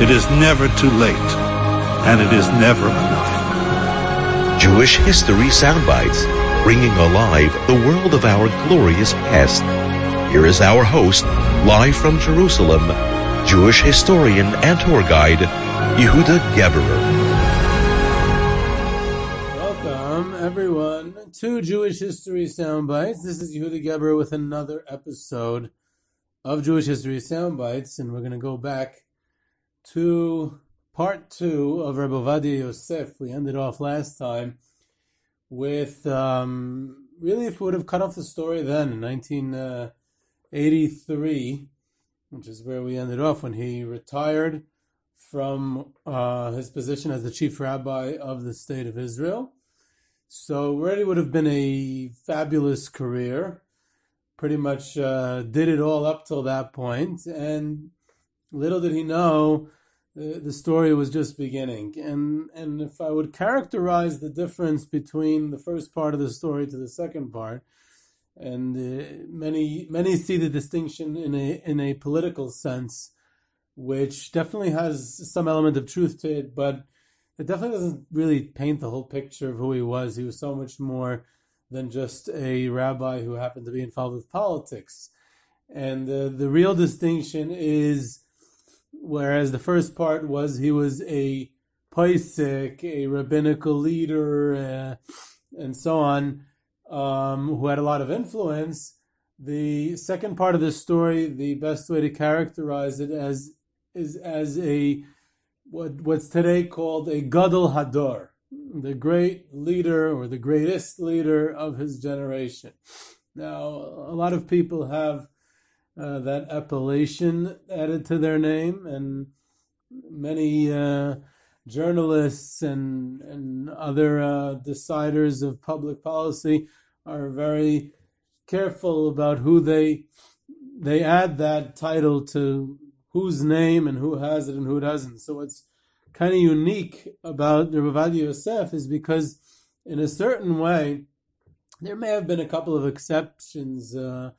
It is never too late. And it is never enough. Jewish History Soundbites, bringing alive the world of our glorious past. Here is our host, live from Jerusalem, Jewish historian and tour guide, Yehuda Geberer. Welcome, everyone, to Jewish History Soundbites. This is Yehuda Geberer with another episode of Jewish History Soundbites, and we're going to go back to part two of Rabbi Ovadia Yosef. We ended off last time with um, really, if we would have cut off the story then in 1983, which is where we ended off when he retired from uh, his position as the chief rabbi of the state of Israel. So, really would have been a fabulous career. Pretty much uh, did it all up till that point, and little did he know the story was just beginning. And and if I would characterize the difference between the first part of the story to the second part, and uh, many many see the distinction in a in a political sense, which definitely has some element of truth to it, but it definitely doesn't really paint the whole picture of who he was. He was so much more than just a rabbi who happened to be involved with politics. And uh, the real distinction is whereas the first part was he was a Paisik, a rabbinical leader, uh, and so on, um, who had a lot of influence. The second part of the story, the best way to characterize it as is as a what what's today called a Gadol Hador, the great leader or the greatest leader of his generation. Now, a lot of people have uh, that appellation added to their name, and many uh, journalists and and other uh, deciders of public policy are very careful about who they they add that title to whose name and who has it and who doesn't. So what's kind of unique about the Rav Yosef is because in a certain way there may have been a couple of exceptions uh,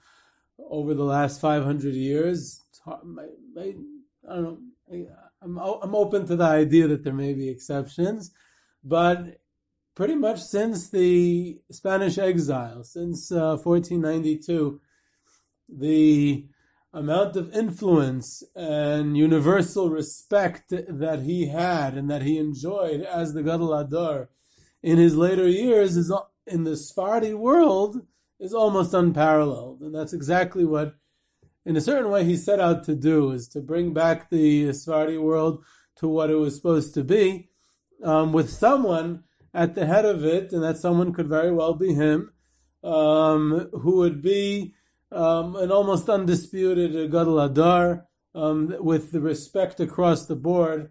over the last 500 years. I, I, I, don't know. I'm, I'm open to the idea that there may be exceptions, but pretty much since the Spanish exile, since uh, 1492, the amount of influence and universal respect that he had and that he enjoyed as the Gadol Hador in his later years is in the Sephardi world is almost unparalleled. And that's exactly what, in a certain way, he set out to do, is to bring back the Sephardi world to what it was supposed to be, um, with someone at the head of it, and that someone could very well be him, um, who would be um, an almost undisputed Gadol Hador, um, with the respect across the board,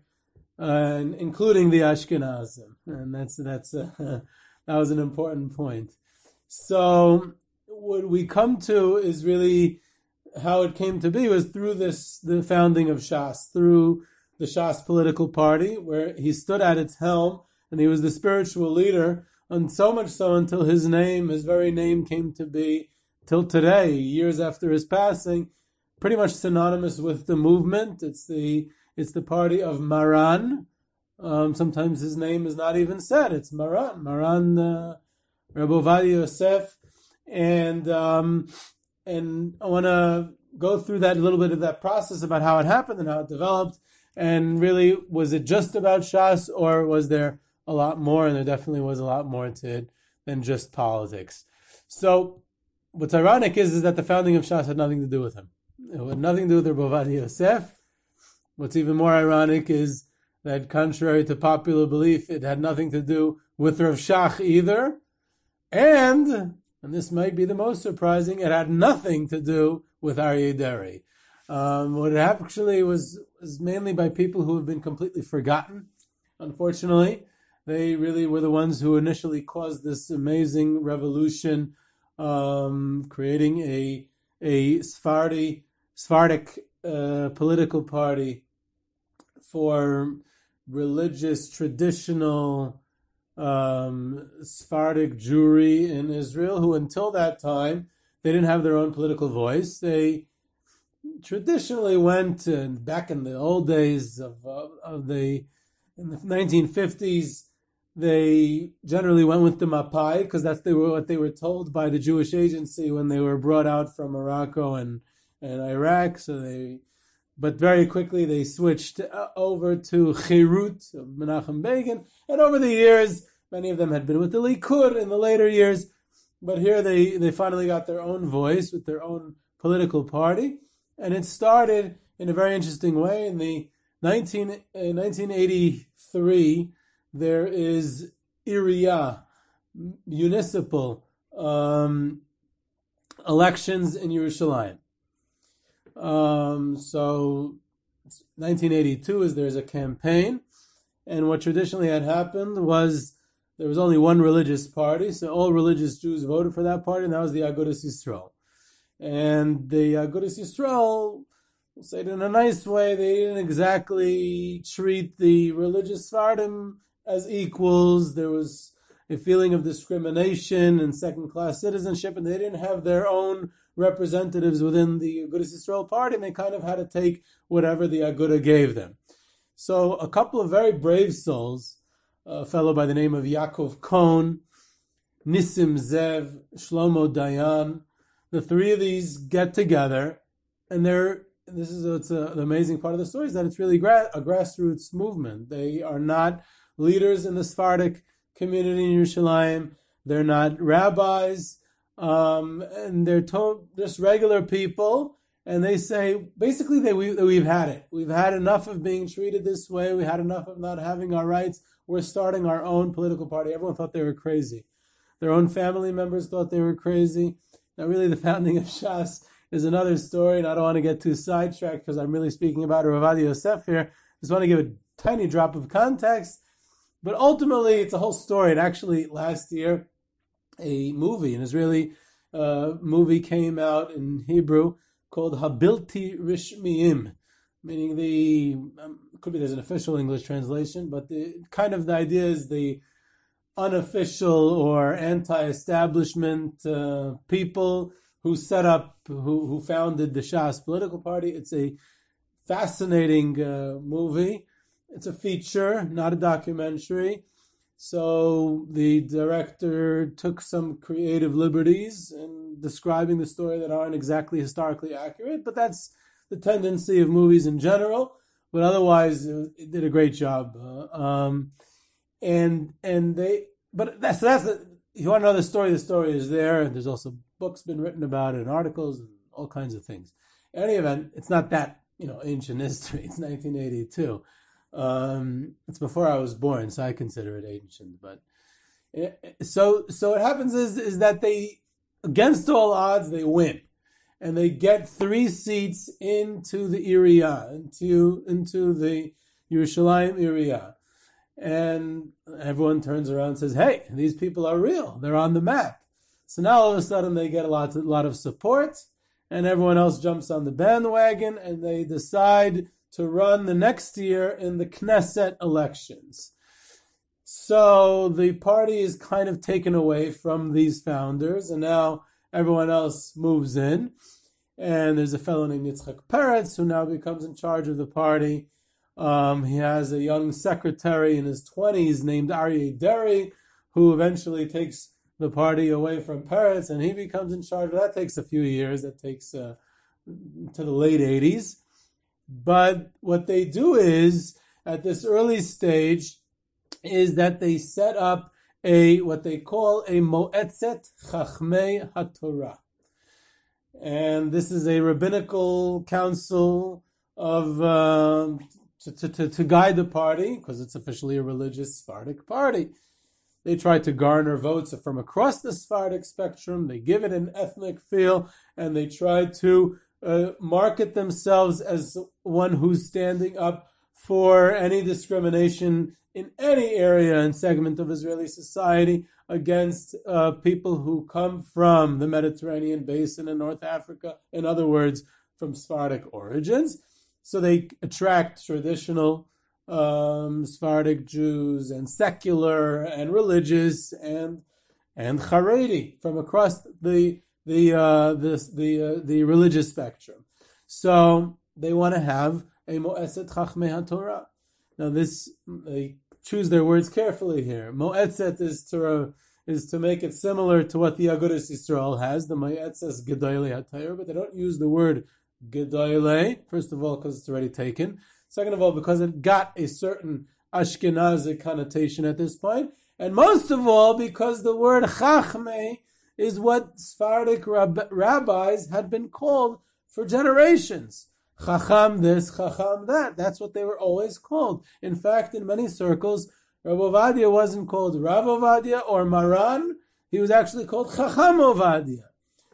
uh, including the Ashkenazim, and that's that's uh, that was an important point. So what we come to is really how it came to be was through this the founding of Shas, through the Shas political party, where he stood at its helm and he was the spiritual leader, and so much so until his name, his very name, came to be till today, years after his passing, pretty much synonymous with the movement. It's the it's the party of Maran. Um, sometimes his name is not even said. It's Maran, Maran, uh, Rabbi Ovadia Yosef, and um, and I want to go through that a little bit of that process about how it happened and how it developed, And really, was it just about Shas, or was there a lot more? And there definitely was a lot more to it than just politics. So, what's ironic is, is that the founding of Shas had nothing to do with him. It had nothing to do with Rabbi Yosef. What's even more ironic is that, contrary to popular belief, it had nothing to do with Rav Shach either. And, and this might be the most surprising, it had nothing to do with Aryeh Deri. Um, what it actually was, was mainly by people who have been completely forgotten, unfortunately. They really were the ones who initially caused this amazing revolution, um, creating a a Sephardi Sephardic uh, political party for religious traditional um, Sephardic Jewry in Israel, who until that time they didn't have their own political voice. They traditionally went and back in the old days of, of, of the in the 1950s they generally went with the Mapai because that's they were what they were told by the Jewish agency when they were brought out from Morocco and, and Iraq. So they, but very quickly they switched uh, over to Cherut Menachem Begin, and over the years many of them had been with the Likud in the later years, but here they they finally got their own voice with their own political party, and it started in a very interesting way in the 19, 1983 there is Iriya, municipal um, elections in Yerushalayim. Um, so 1982 is there's a campaign, and what traditionally had happened was there was only one religious party, so all religious Jews voted for that party, and that was the Agudas Yisrael. And the Agudas Yisrael, we'll say it in a nice way, they didn't exactly treat the religious Sephardim as equals. There was a feeling of discrimination and second class citizenship, and they didn't have their own representatives within the Agudas Yisrael party, and they kind of had to take whatever the Aguda gave them. So a couple of very brave souls, a fellow by the name of Yaakov Kohn, Nissim Zev, Shlomo Dayan, the three of these get together, and they're this is it's a, the amazing part of the story is that it's really gra- a grassroots movement. They are not leaders in the Sephardic community in Yerushalayim. They're not rabbis, um, and they're to- just regular people. And they say basically they we, we've had it. We've had enough of being treated this way. We had enough of not having our rights. We're starting our own political party. Everyone thought they were crazy. Their own family members thought they were crazy. Now, really, the founding of Shas is another story, and I don't want to get too sidetracked because I'm really speaking about Rav Ovadia Yosef here. Just want to give a tiny drop of context but ultimately, it's a whole story. And actually, last year, a movie, an Israeli uh, movie came out in Hebrew called Habilti Rishmiim, meaning the, um, could be there's an official English translation, but the kind of the idea is the unofficial or anti-establishment uh, people who set up, who, who founded the Shas political party. It's a fascinating uh, movie. It's a feature, not a documentary. So the director took some creative liberties in describing the story that aren't exactly historically accurate, but that's the tendency of movies in general. But otherwise, it did a great job. Uh, um, and and they, but that's that's the, if you want to know the story, the story is there. And there's also books been written about it, and articles, and all kinds of things. In any event, it's not that you know ancient history. It's 1982. Um, it's before I was born, so I consider it ancient. But it, so so what happens is is that they, against all odds, they win, and they get three seats into the area, into into the Yerushalayim area, and everyone turns around and says, "Hey, these people are real. They're on the map." So now all of a sudden they get a lot a lot of support, and everyone else jumps on the bandwagon, and they decide to run the next year in the Knesset elections. So the party is kind of taken away from these founders, and now everyone else moves in. And there's a fellow named Yitzchak Peretz who now becomes in charge of the party. Um, he has a young secretary in his 20s named Aryeh Deri, who eventually takes the party away from Peretz, and he becomes in charge. That takes a few years. That takes uh, to the late 80s. But what they do is, at this early stage, is that they set up a what they call a Moetzet Chachmei HaTorah. And this is a rabbinical council of uh, to, to, to, guide the party, because it's officially a religious Sephardic party. They try to garner votes from across the Sephardic spectrum. They give it an ethnic feel, and they try to uh, market themselves as one who's standing up for any discrimination in any area and segment of Israeli society against uh, people who come from the Mediterranean basin and North Africa, in other words, from Sephardic origins. So they attract traditional um, Sephardic Jews and secular and religious and and Haredi from across the the uh, the the, uh, the religious spectrum. So they want to have a Moetzet Chachmei HaTorah. Now this they choose their words carefully here. Moetzet is to is to make it similar to what the Agudas Yisrael has. The Moetzet Gedolei HaTorah, but they don't use the word Gedolei. First of all, because it's already taken. Second of all, because it got a certain Ashkenazic connotation at this point. And most of all, because the word Chachme is what Sephardic rab- rabbis had been called for generations. Chacham this, Chacham that. That's what they were always called. In fact, in many circles, Rav Ovadia wasn't called Rav Ovadia or Maran. He was actually called Chacham Ovadia.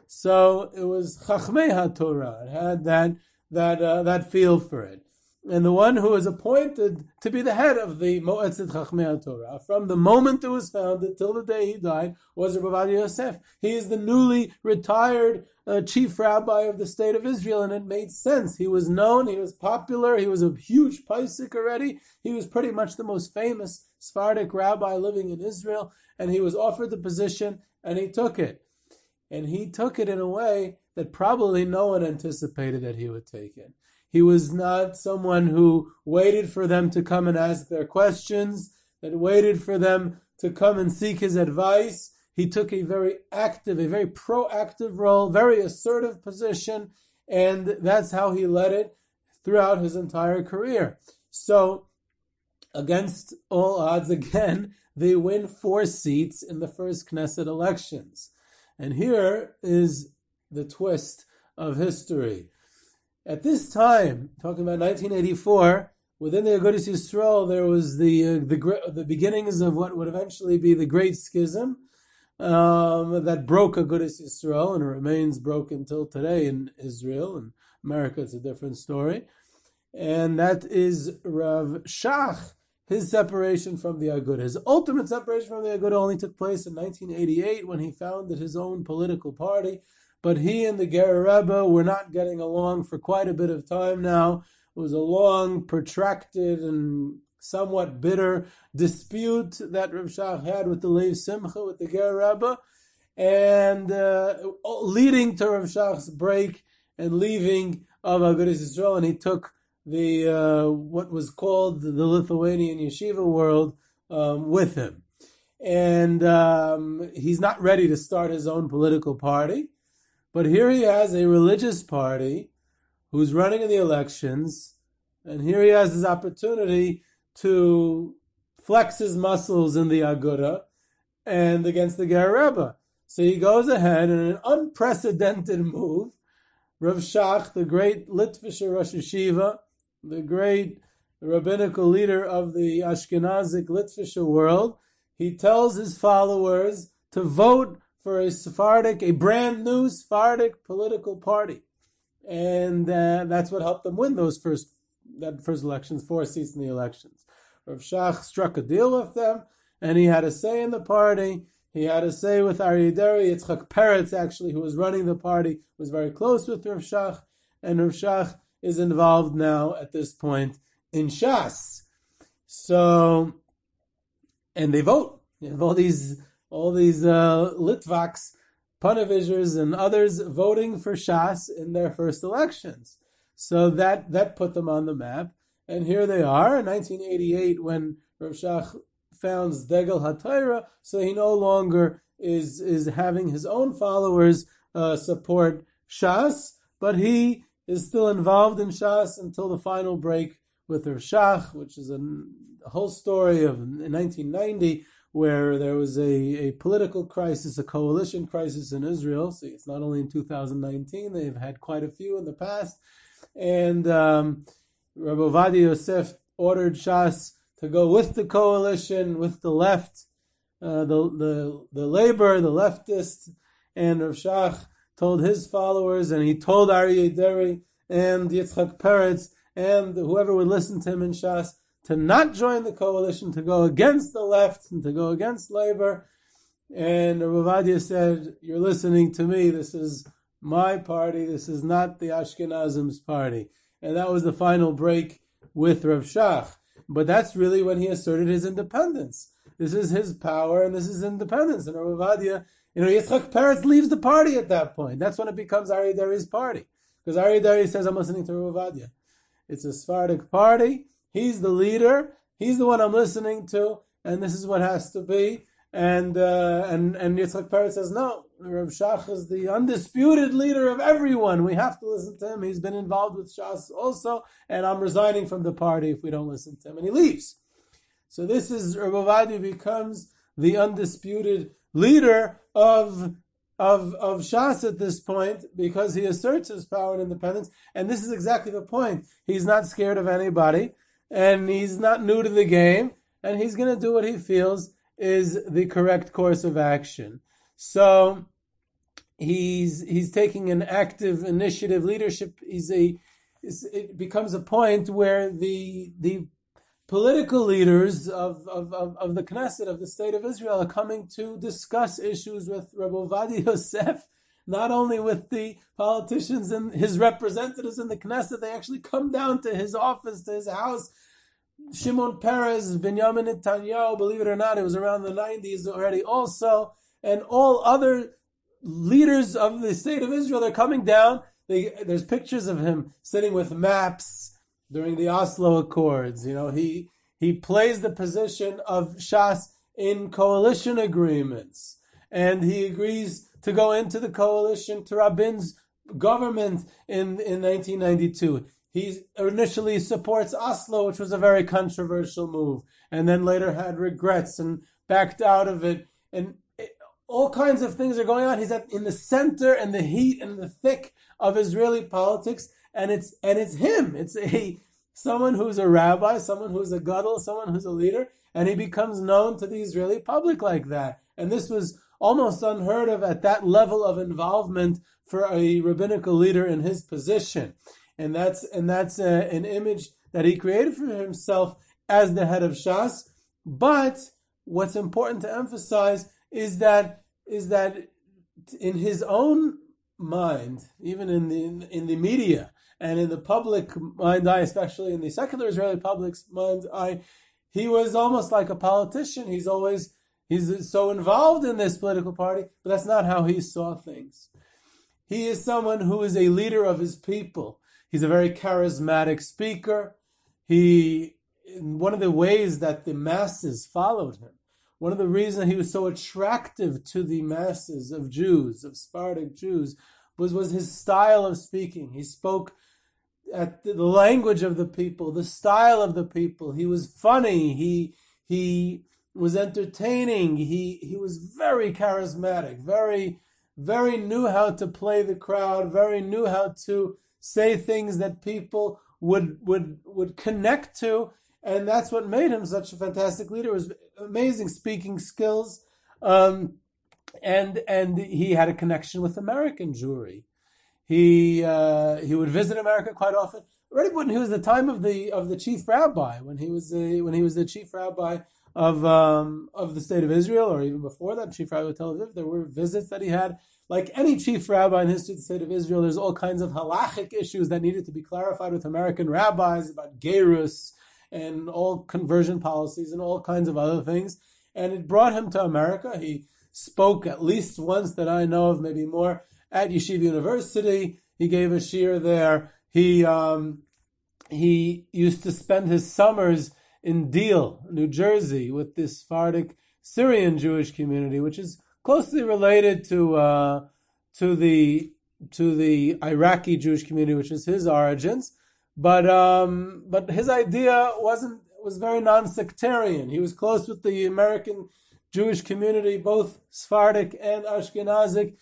So it was Chachmei HaTorah. It had that, that, uh, that feel for it and the one who was appointed to be the head of the Moetzet Chachmei Torah from the moment it was founded till the day he died was Rabbi Yosef. He is the newly retired uh, chief rabbi of the state of Israel, and it made sense. He was known, he was popular, he was a huge paisik already. He was pretty much the most famous Sephardic rabbi living in Israel, and he was offered the position, and he took it. And he took it in a way that probably no one anticipated that he would take it. He was not someone who waited for them to come and ask their questions, that waited for them to come and seek his advice. He took a very active, a very proactive role, very assertive position, and that's how he led it throughout his entire career. So, against all odds, again, they win four seats in the first Knesset elections. And here is the twist of history. At this time, talking about 1984, within the Agudas Yisrael, there was the uh, the the beginnings of what would eventually be the Great Schism um, that broke Agudas Yisrael and remains broken until today in Israel and America. It's a different story, and that is Rav Shach. His separation from the Agudah, his ultimate separation from the Agudah, only took place in 1988 when he founded his own political party but he and the Ger Rebbe were not getting along for quite a bit of time now. It was a long, protracted, and somewhat bitter dispute that Rav Shach had with the Lev Simcha, with the Ger Rebbe, and uh, leading to Rav Shach's break and leaving of Agudas Israel, and he took the uh, what was called the Lithuanian yeshiva world um, with him. And um, he's not ready to start his own political party. But here he has a religious party who's running in the elections, and here he has his opportunity to flex his muscles in the Aguda and against the Ger Rebbe. So he goes ahead in an unprecedented move. Rav Shach, the great Litvisher Rosh Yeshiva, the great rabbinical leader of the Ashkenazic Litvisher world, he tells his followers to vote for a Sephardic, a brand new Sephardic political party. And uh, that's what helped them win those first that first elections, four seats in the elections. Rav Shach struck a deal with them, and he had a say in the party. He had a say with Aryeh Deri. Yitzchak Peretz, actually, who was running the party, was very close with Rav Shach, and Rav Shach is involved now at this point in Shas. So, and they vote. You have all these all these uh, Litvaks, Ponevezhers, and others voting for Shas in their first elections. So that, that put them on the map. And here they are in 1988 when Rav Shach founds Degel HaTorah, so he no longer is, is having his own followers uh, support Shas, but he is still involved in Shas until the final break with Rav Shach, which is a, a whole story of 1990 where there was a, a political crisis, a coalition crisis in Israel. See, it's not only in 2019, they've had quite a few in the past. And um, Rabbi Ovadia Yosef ordered Shas to go with the coalition, with the left, uh, the, the, the labor, the leftists, and Rav Shach told his followers, and he told Aryeh Deri and Yitzchak Peretz and whoever would listen to him in Shas to not join the coalition, to go against the left and to go against labor. And Ravadia said, "You're listening to me. This is my party. This is not the Ashkenazim's party." And that was the final break with Rav Shach. But that's really when he asserted his independence. This is his power and this is independence. And Ravadia, you know, Yitzchak Peretz leaves the party at that point. That's when it becomes Aryeh Deri's party. Because Aryeh Deri says, I'm listening to Ravadia. It's a Sephardic party. He's the leader. He's the one I'm listening to, and this is what has to be. And uh, and and Yitzchak Peretz says, no, Rav Shach is the undisputed leader of everyone. We have to listen to him. He's been involved with Shas also, and I'm resigning from the party if we don't listen to him. And he leaves. So this is Rav Ovadia becomes the undisputed leader of of, of Shas at this point because he asserts his power and independence. And this is exactly the point. He's not scared of anybody and he's not new to the game and he's going to do what he feels is the correct course of action. So he's, he's taking an active initiative leadership. He's a, it becomes a point where the, the political leaders of, of, of, of, the Knesset, of the state of Israel, are coming to discuss issues with Rabbi Ovadia Yosef, not only with the politicians and his representatives in the Knesset, they actually come down to his office, to his house. Shimon Peres, Benjamin Netanyahu, believe it or not, it was around the 90s already also, and all other leaders of the state of Israel, they're coming down. They, there's pictures of him sitting with maps, during the Oslo Accords. You know, he he plays the position of Shas in coalition agreements, and he agrees to go into the coalition to Rabin's government in in 1992. He initially supports Oslo, which was a very controversial move, and then later had regrets and backed out of it. And it, all kinds of things are going on. He's at, in the center and the heat and the thick of Israeli politics, and it's and it's him. It's a someone who's a rabbi, someone who's a gadol, someone who's a leader, and he becomes known to the Israeli public like that. And this was almost unheard of at that level of involvement for a rabbinical leader in his position. And that's and that's a, an image that he created for himself as the head of Shas. But what's important to emphasize is that is that in his own mind, even in the in, in the media and in the public mind eye, especially in the secular Israeli public's mind eye, he was almost like a politician. He's always he's so involved in this political party, but that's not how he saw things. He is someone who is a leader of his people. He's a very charismatic speaker. He one of the ways that the masses followed him one of the reasons he was so attractive to the masses of Jews, of Sephardic Jews, was, was his style of speaking. He spoke at the language of the people, the style of the people. He was funny. He he was entertaining. He he was very charismatic. Very very knew how to play the crowd. Very knew how to say things that people would would would connect to and that's what made him such a fantastic leader. Was amazing speaking skills, um, and and he had a connection with American Jewry. He uh, he would visit America quite often. Already when he was the time of the of the chief rabbi, when he was the when he was the chief rabbi of um, of the state of Israel, or even before that, chief rabbi of Tel Aviv, there were visits that he had. Like any chief rabbi in history of the state of Israel, there's all kinds of halachic issues that needed to be clarified with American rabbis about gerus and all conversion policies and all kinds of other things. And it brought him to America. He spoke at least once that I know of, maybe more, at Yeshiva University. He gave a shiur there. He um, he used to spend his summers in Deal, New Jersey, with this Sephardic Syrian Jewish community, which is closely related to uh, to the to the Iraqi Jewish community, which is his origins. But um, but his idea wasn't was very non-sectarian. He was close with the American Jewish community, both Sephardic and Ashkenazic,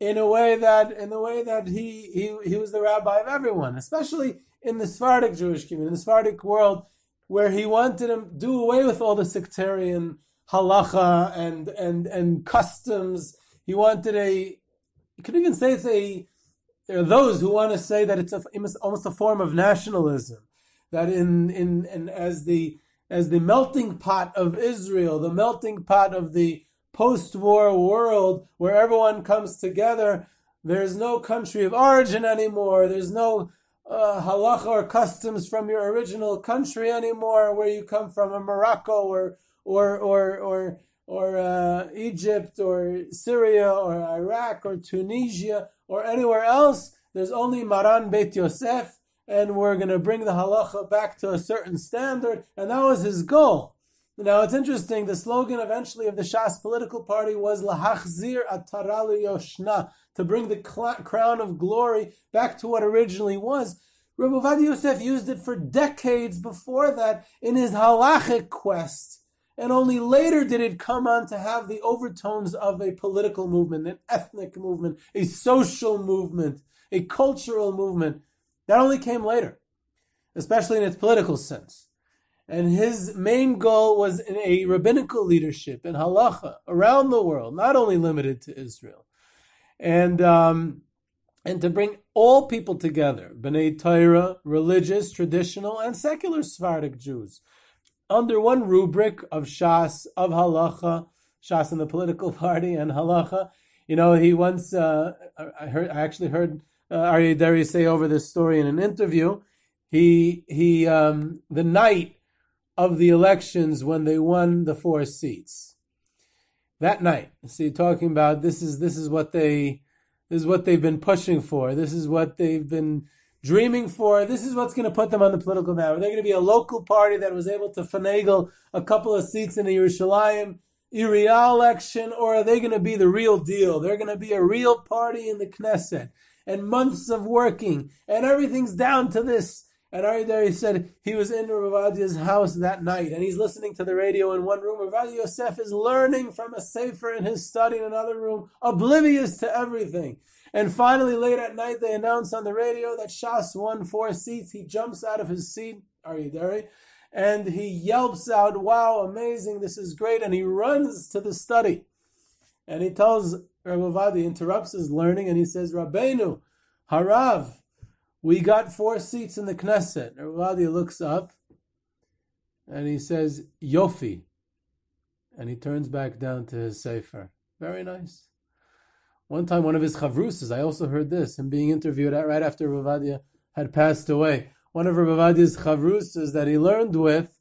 in a way that in the way that he he he was the rabbi of everyone, especially in the Sephardic Jewish community, in the Sephardic world, where he wanted to do away with all the sectarian halacha and and and customs. He wanted a you could even say it's a there are those who want to say that it's a, almost a form of nationalism that in in and as the as the melting pot of Israel, the melting pot of the post-war world where everyone comes together, there's no country of origin anymore. There's no uh, halacha or customs from your original country anymore, where you come from, a Morocco or or or or or uh, Egypt or Syria or Iraq or Tunisia or anywhere else. There's only Maran Beit Yosef, and we're going to bring the halacha back to a certain standard, and that was his goal. Now it's interesting. The slogan eventually of the Shas political party was "Lahachzir Ataralu Yoshna," to bring the cl- crown of glory back to what originally was. Rabbi Ovadia Yosef used it for decades before that in his halachic quest. And only later did it come on to have the overtones of a political movement, an ethnic movement, a social movement, a cultural movement. That only came later, especially in its political sense. And his main goal was in a rabbinical leadership in halacha around the world, not only limited to Israel. And, um, and to bring all people together, B'nai Torah, religious, traditional, and secular Sephardic Jews, under one rubric of Shas, of halacha, Shas in the political party, and halacha. You know, he once, uh, I heard, I actually heard uh, Aryeh Deri say over this story in an interview. He, he, um, the night of the elections when they won the four seats, that night. See, talking about this is this is what they, this is what they've been pushing for. This is what they've been dreaming for. This is what's going to put them on the political map. Are they going to be a local party that was able to finagle a couple of seats in the Yerushalayim Iriah election, or are they going to be the real deal? They're going to be a real party in the Knesset and months of working, and everything's down to this. And Aryeh said he was in Ravadia's house that night, and he's listening to the radio in one room. Ravadia Yosef is learning from a sefer in his study in another room, oblivious to everything. And finally, late at night, they announce on the radio that Shas won four seats. He jumps out of his seat, Aryeh and he yelps out, Wow, amazing, this is great. And he runs to the study. And he tells Rabbi Vadi, interrupts his learning, and he says, Rabbeinu, Harav, we got four seats in the Knesset. Rabbi Vadi looks up and he says, Yofi. And he turns back down to his sefer. Very nice. One time, one of his chavrusas, I also heard this, him being interviewed right after Ravadia had passed away. One of Ravadia's chavrusas that he learned with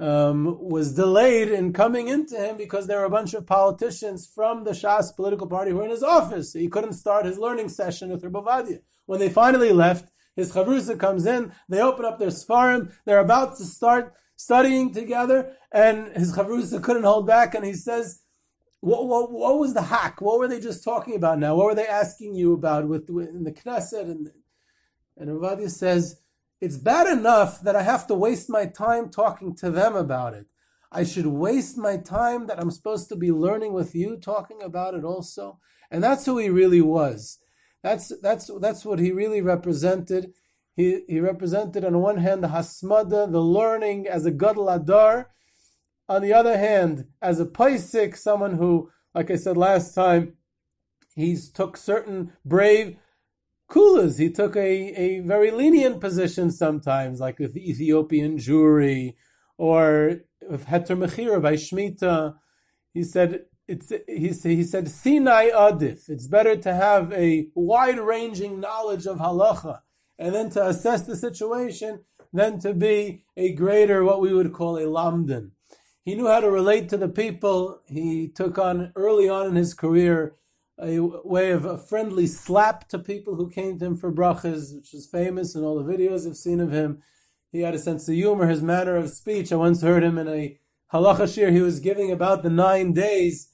um, was delayed in coming into him because there were a bunch of politicians from the Shas political party who were in his office. He couldn't start his learning session with Rabbi When they finally left, his chavrusa comes in, they open up their svarim, they're about to start studying together, and his chavrusa couldn't hold back, and he says, what, what, what was the hack? What were they just talking about now? What were they asking you about with, with in the Knesset? And and says, it's bad enough that I have to waste my time talking to them about it. I should waste my time that I'm supposed to be learning with you talking about it also. And that's who he really was. That's that's that's what he really represented. He he represented on one hand the hasmada, the learning as a gadol hador, on the other hand, as a paisik, someone who, like I said last time, he's took certain brave kulas. He took a, a very lenient position sometimes, like with the Ethiopian Jewry or with Heter Mechira by Shemitah. He said it's he, he said Sinai Adif. It's better to have a wide ranging knowledge of halacha and then to assess the situation than to be a greater what we would call a lamdan. He knew how to relate to the people. He took on early on in his career a way of a friendly slap to people who came to him for brachas, which is famous in all the videos I've seen of him. He had a sense of humor, his manner of speech. I once heard him in a halacha shiur he was giving about the nine days,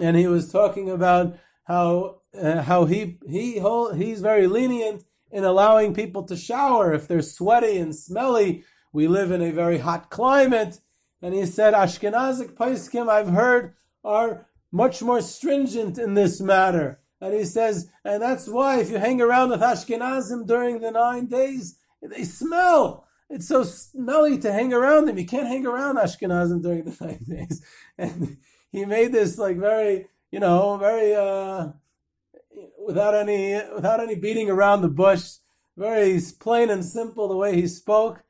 and he was talking about how uh, how he he hold, he's very lenient in allowing people to shower if they're sweaty and smelly. We live in a very hot climate, and he said Ashkenazic Paiskim I've heard are much more stringent in this matter. And he says, and that's why if you hang around with Ashkenazim during the nine days, they smell. It's so smelly to hang around them. You can't hang around Ashkenazim during the nine days. And he made this like very, you know, very uh, without any without any beating around the bush, very plain and simple the way he spoke.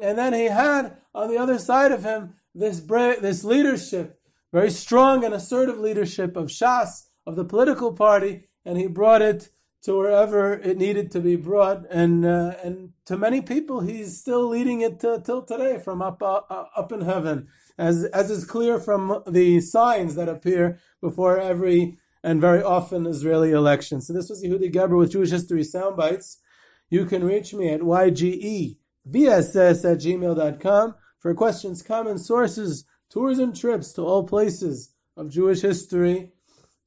And then he had on the other side of him this bra- this leadership, very strong and assertive leadership of Shas, of the political party, and he brought it to wherever it needed to be brought. And uh, and to many people, he's still leading it to, till today from up uh, up in heaven, as as is clear from the signs that appear before every and very often Israeli election. So this was Yehuda Geberer with Jewish History Soundbites. You can reach me at ygevss at gmail.com for questions, comments, sources, tours and trips to all places of Jewish history.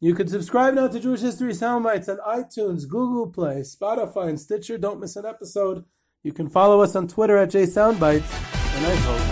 You can subscribe now to Jewish History Soundbites on iTunes, Google Play, Spotify, and Stitcher. Don't miss an episode. You can follow us on Twitter at JSoundbites, and I hope